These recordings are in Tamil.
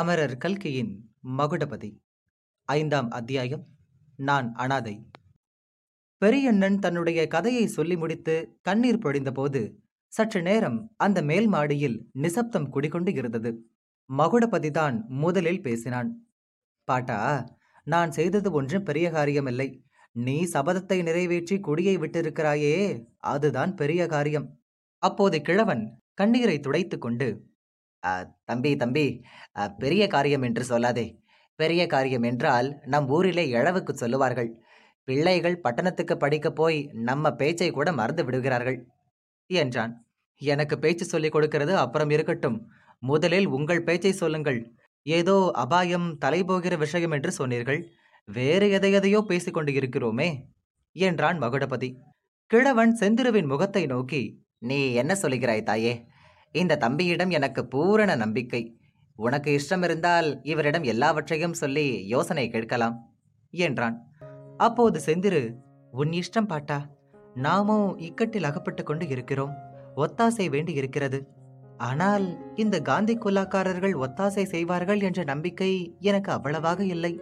அமரர் கல்கியின் மகுடபதி. ஐந்தாம் அத்தியாயம் நான் அனாதை. பெரியண்ணன் தன்னுடைய கதையை சொல்லி முடித்து கண்ணீர் பொழிந்தபோது சற்று நேரம் அந்த மேல் மாடியில் நிசப்தம் குடிகொண்டு இருந்தது. மகுடபதிதான் முதலில் பேசினான். பாட்டா நான் செய்தது ஒன்றும் பெரிய காரியமில்லை. நீ சபதத்தை நிறைவேற்றி குடியை விட்டிருக்கிறாயே அதுதான் பெரிய காரியம். அப்போது கிழவன் கண்ணீரை துடைத்து கொண்டு "அ, தம்பி தம்பி அ, பெரிய காரியம் என்று சொல்லாதே. பெரிய காரியம் என்றால் நம் ஊரிலே இழவுக்கு சொல்லுவார்கள். பிள்ளைகள் பட்டணத்துக்கு படிக்கப் போய் நம்ம பேச்சை கூட மறந்து விடுகிறார்கள். என்றான். எனக்கு பேச்சு சொல்லிக் கொடுக்கிறது அப்புறம் இருக்கட்டும். முதலில் உங்கள் பேச்சை சொல்லுங்கள். ஏதோ அபாயம் தலைபோகிற விஷயம் என்று சொன்னீர்கள். வேறு எதை எதையோ இருக்கிறோமே. என்றான் மகுடபதி. கிழவன் செந்திருவின் முகத்தை நோக்கி நீ என்ன சொல்லுகிறாய் தாயே? இந்த தம்பியிடம் எனக்கு பூரண நம்பிக்கை. உனக்கு இஷ்டம் இருந்தால் இவரிடம் எல்லாவற்றையும் சொல்லி யோசனை கேட்கலாம் என்றான். அப்போது செந்திரு உன் இஷ்டம் பாட்டா? நாமோ இக்கட்டில் அகப்பட்டு கொண்டு இருக்கிறோம். ஒத்தாசை வேண்டி இருக்கிறது. ஆனால் இந்த காந்தி குலாக்காரர்கள் ஒத்தாசை செய்வார்கள் என்ற நம்பிக்கை எனக்கு அவ்வளவாக இல்லை.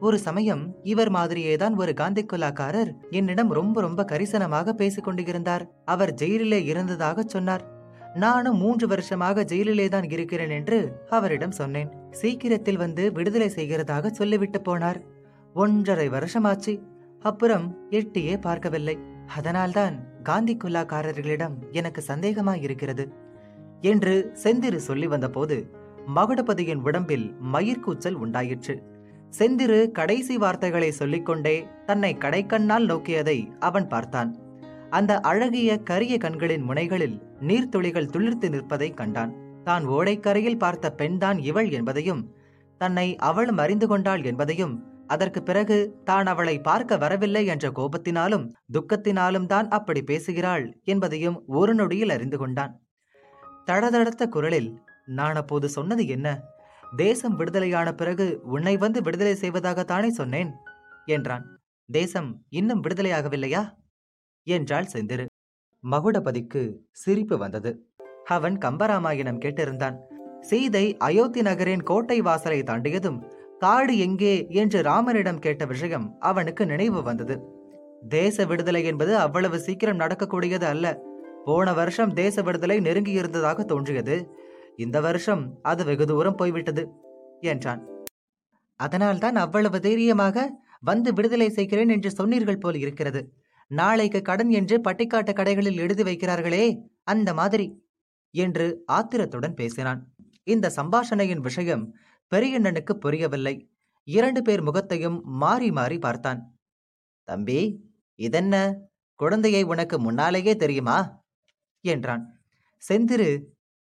ஒரு சமயம் இவர் மாதிரியேதான் ஒரு காந்தி குலாக்காரர் என்னிடம் ரொம்ப ரொம்ப கரிசனமாக பேசிக்கொண்டிருந்தார் அவர் ஜெயிலிலே இருந்ததாக சொன்னார். நானும் மூன்று வருஷமாக ஜெயிலிலே தான் இருக்கிறேன் என்று அவரிடம் சொன்னேன். சீக்கிரத்தில் வந்து விடுதலை செய்கிறதாக சொல்லிவிட்டு போனார். ஒன்றரை வருஷமாச்சு. அப்புறம் எட்டியே பார்க்கவில்லை. அதனால்தான் காந்தி குல்லாக்காரர்களிடம் எனக்கு சந்தேகமாயிருக்கிறது என்று செந்திரு சொல்லி வந்தபோது மகுடபதியின் உடம்பில் மயிர்கூச்சல் உண்டாயிற்று. செந்திரு கடைசி வார்த்தைகளை சொல்லிக்கொண்டே தன்னை கடைக்கண்ணால் நோக்கியதை அவன் பார்த்தான். அந்த அழகிய கரிய கண்களின் முனைகளில் நீர்த்துளிகள் துளிர்த்து நிற்பதை கண்டான். தான் ஓடைக்கரையில் பார்த்த பெண்தான் இவள் என்பதையும் தன்னை அவளும் அறிந்து கொண்டாள் என்பதையும் அதற்கு பிறகு தான் அவளை பார்க்க வரவில்லை என்ற கோபத்தினாலும் துக்கத்தினாலும் தான் அப்படி பேசுகிறாள் என்பதையும் ஒரு நொடியில் அறிந்து கொண்டான். தடதடத்த குரலில் நான் அப்போது சொன்னது என்ன? தேசம் விடுதலையான பிறகு உன்னை வந்து விடுதலை செய்வதாகத்தானே சொன்னேன்? என்றான். தேசம் இன்னும் விடுதலையாகவில்லையா? என்றாள் செந்திரு மகுடபதிக்கு சிரிப்பு வந்தது. அவன் கம்பராமாயணம் கேட்டிருந்தான். சீதை அயோத்தி நகரின் கோட்டை வாசலை தாண்டியதும் காடு எங்கே என்று ராமனிடம் கேட்ட விஷயம் அவனுக்கு நினைவு வந்தது. தேச விடுதலை என்பது அவ்வளவு சீக்கிரம் நடக்கக்கூடியது அல்ல. போன வருஷம் தேச விடுதலை நெருங்கி இருந்ததாக தோன்றியது. இந்த வருஷம் அது வெகு தூரம் போய்விட்டது என்றான். அதனால்தான் அவ்வளவு தைரியமாக வந்து விடுதலை செய்கிறேன் என்று சொன்னீர்கள் போல் இருக்கிறது. நாளைக்கு கடன் என்று பட்டிக்காட்டு கடைகளில் எழுதி வைக்கிறார்களே அந்த மாதிரி என்று ஆத்திரத்துடன் பேசினான். இந்த சம்பாஷணையின் விஷயம் பெரியண்ணனுக்கு புரியவில்லை. இரண்டு பேர் முகத்தையும் மாறி மாறி பார்த்தான். தம்பி இதென்ன? குழந்தையை உனக்கு முன்னாலேயே தெரியுமா? என்றான். செந்திரு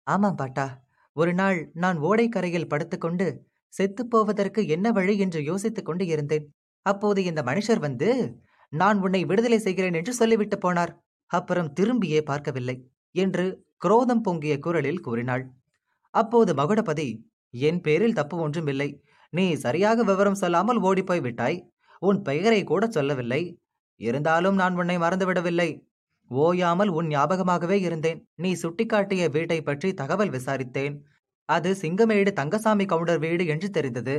ஆமாம் பாட்டா. ஒரு நாள் நான் ஓடைக்கரையில் படுத்துக்கொண்டு செத்துப் போவதற்கு என்ன வழி என்று யோசித்துக் கொண்டு இருந்தேன். அப்போது இந்த மனுஷர் வந்து நான் உன்னை விடுதலை செய்கிறேன் என்று சொல்லிவிட்டு போனார். அப்புறம் திரும்பியே பார்க்கவில்லை என்று குரோதம் பொங்கிய குரலில் கூறினாள். அப்போது மகுடபதி என் பேரில் தப்பு ஒன்றும் இல்லை நீ சரியாக விவரம் சொல்லாமல் ஓடிப்போய் விட்டாய். உன் பெயரை கூட சொல்லவில்லை. இருந்தாலும் நான் உன்னை மறந்துவிடவில்லை. ஓயாமல் உன் ஞாபகமாகவே இருந்தேன். நீ சுட்டிக்காட்டிய வீட்டை பற்றி தகவல் விசாரித்தேன். அது சிங்கமேடு தங்கசாமி கவுண்டர் வீடு என்று தெரிந்தது.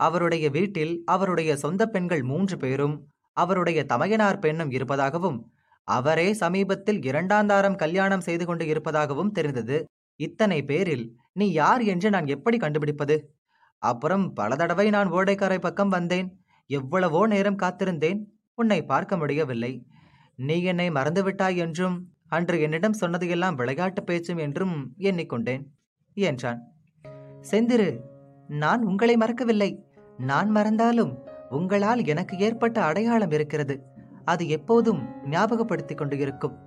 அவருடைய வீட்டில் அவருடைய சொந்த பெண்கள் மூன்று பேரும் அவருடைய தமையனார் பெண்ணும் இருப்பதாகவும் அவரே சமீபத்தில் இரண்டாந்தாரம் கல்யாணம் செய்து கொண்டு இருப்பதாகவும் தெரிந்தது. இத்தனை பேரில் நீ யார் என்று நான் எப்படி கண்டுபிடிப்பது? அப்புறம் பல தடவை நான் ஓடைக்கரை பக்கம் வந்தேன். எவ்வளவோ நேரம் காத்திருந்தேன். உன்னை பார்க்க முடியவில்லை. நீ என்னை மறந்துவிட்டாய் என்றும் அன்று என்னிடம் சொன்னதையெல்லாம் விளையாட்டு பேச்சும் என்றும் எண்ணிக்கொண்டேன் என்றான். செந்திரு நான் உங்களை மறக்கவில்லை. நான் மறந்தாலும் உங்களால் எனக்கு ஏற்பட்ட அடையாளம் இருக்கிறது. அது எப்போதும் ஞாபகப்படுத்திக் கொண்டு இருக்கும்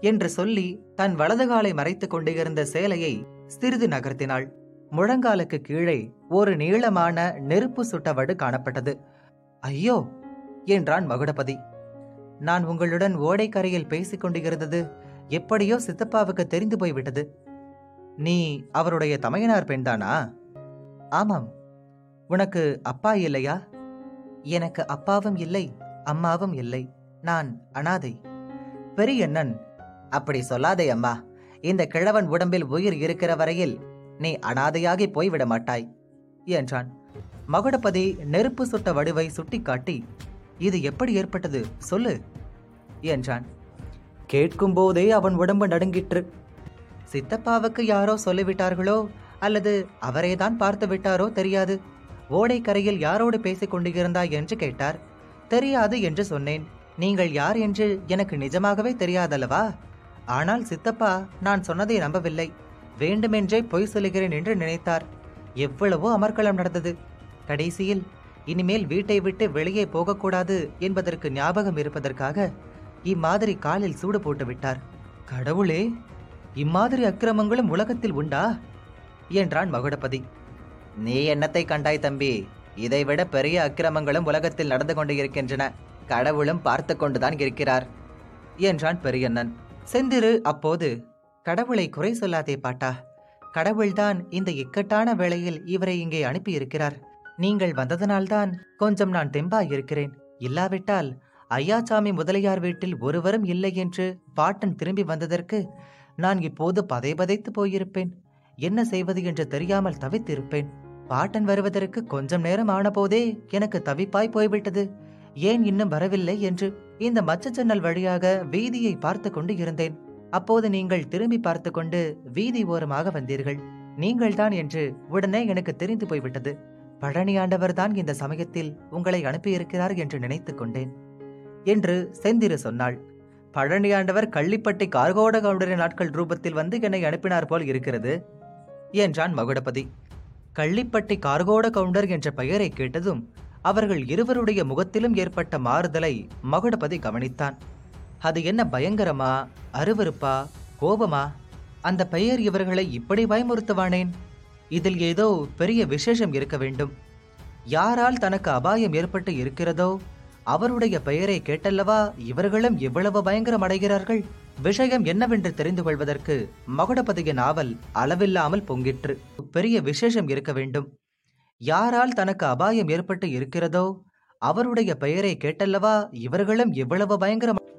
என்று சொல்லி தன் வலது காலை மறைத்துக் கொண்டிருந்த சேலையை சிறிது நகர்த்தினாள். முழங்காலுக்கு கீழே ஒரு நீளமான நெருப்பு சுட்டவடு காணப்பட்டது. ஐயோ! என்றான் மகுடபதி. நான் உங்களுடன் ஓடைக்கரையில் பேசிக் கொண்டிருந்தது எப்படியோ சித்தப்பாவுக்கு தெரிந்து போய்விட்டது. நீ அவருடைய தமையனார் பெண்தானா? ஆமாம். உனக்கு அப்பா இல்லையா? எனக்கு அப்பாவும் இல்லை அம்மாவும் இல்லை. நான் அனாதை. பெரியண்ணன் அப்படி சொல்லாதே அம்மா. இந்த கிழவன் உடம்பில் உயிர் இருக்கிற வரையில் நீ அனாதையாகி போய்விட மாட்டாய் என்றான். மகுடபதி நெருப்பு சுட்ட வடிவை சுட்டிக்காட்டி இது எப்படி ஏற்பட்டது சொல்லு என்றான். கேட்கும்போதே அவன் உடம்பு நடுங்கிற்று. சித்தப்பாவுக்கு யாரோ சொல்லிவிட்டார்களோ அல்லது அவரேதான் பார்த்து விட்டாரோ தெரியாது. ஓடைக்கரையில் யாரோடு பேசிக் கொண்டிருந்தாய் என்று கேட்டார். தெரியாது என்று சொன்னேன். நீங்கள் யார் என்று எனக்கு நிஜமாகவே தெரியாதல்லவா? ஆனால் சித்தப்பா நான் சொன்னதை நம்பவில்லை. வேண்டுமென்றே பொய் சொல்லுகிறேன் என்று நினைத்தார். எவ்வளவோ அமர்க்களம் நடந்தது. கடைசியில் இனிமேல் வீட்டை விட்டு வெளியே போகக்கூடாது என்பதற்கு ஞாபகம் இருப்பதற்காக இம்மாதிரி காலில் சூடு போட்டு விட்டார். கடவுளே இம்மாதிரி அக்கிரமங்களும் உலகத்தில் உண்டா? என்றான் மகுடபதி நீ என்னத்தை கண்டாய் தம்பி? இதைவிட பெரிய அக்கிரமங்களும் உலகத்தில் நடந்து கொண்டு இருக்கின்றன. கடவுளும் பார்த்து கொண்டுதான் இருக்கிறார். என்றான் பெரியண்ணன். செந்திரு அப்போது கடவுளை குறை சொல்லாதே பாட்டா? கடவுள்தான் இந்த இக்கட்டான வேளையில் இவரை இங்கே அனுப்பியிருக்கிறார். நீங்கள் வந்ததனால்தான் கொஞ்சம் நான் தெம்பா இருக்கிறேன் இல்லாவிட்டால் ஐயாசாமி முதலியார் வீட்டில் ஒருவரும் இல்லை என்று பாட்டன் திரும்பி வந்ததற்கு நான் இப்போது பதை பதைத்து போயிருப்பேன். என்ன செய்வது என்று தெரியாமல் தவித்திருப்பேன். பாட்டன் வருவதற்கு கொஞ்சம் நேரம் ஆனபோதே எனக்கு தவிப்பாய் போய்விட்டது. ஏன் இன்னும் வரவில்லை என்று இந்த மச்சச்சன்னல் வழியாக வீதியை பார்த்து கொண்டு இருந்தேன். அப்போது நீங்கள் திரும்பி பார்த்து கொண்டு வீதி ஓரமாக வந்தீர்கள். நீங்கள்தான் என்று உடனே எனக்கு தெரிந்து போய்விட்டது. பழனியாண்டவர் தான் இந்த சமயத்தில் உங்களை அனுப்பியிருக்கிறார் என்று நினைத்துக் கொண்டேன். என்று செந்திரு சொன்னாள். பழனி ஆண்டவர் கள்ளிப்பட்டி கார்கோட கவுண்டரின் நாட்கள் ரூபத்தில் வந்து என்னை அனுப்பினார் போல் இருக்கிறது என்றான் மகுடபதி. கள்ளிப்பட்டி கார்கோட கவுண்டர் என்ற பெயரை கேட்டதும் அவர்கள் இருவருடைய முகத்திலும் ஏற்பட்ட மாறுதலை மகுடபதி கவனித்தான். அது என்ன பயங்கரமா அருவருப்பா கோபமா? அந்த பெயர் இவர்களை இப்படி பயமுறுத்துவானேன்? இதில் ஏதோ பெரிய விசேஷம் இருக்க வேண்டும். யாரால் தனக்கு அபாயம் ஏற்பட்டு இருக்கிறதோ அவருடைய பெயரை கேட்டல்லவா? இவர்களும் இவ்வளவு பயங்கரம் அடைகிறார்கள் விஷயம் என்னவென்று தெரிந்து கொள்வதற்கு மகுடபதிய நாவல் அளவில்லாமல் பொங்கிற்று. பெரிய விசேஷம் இருக்க வேண்டும். யாரால் தனக்கு அபாயம் ஏற்பட்டு இருக்கிறதோ? அவருடைய பெயரை கேட்டல்லவா? இவர்களும் எவ்வளவு பயங்கரம்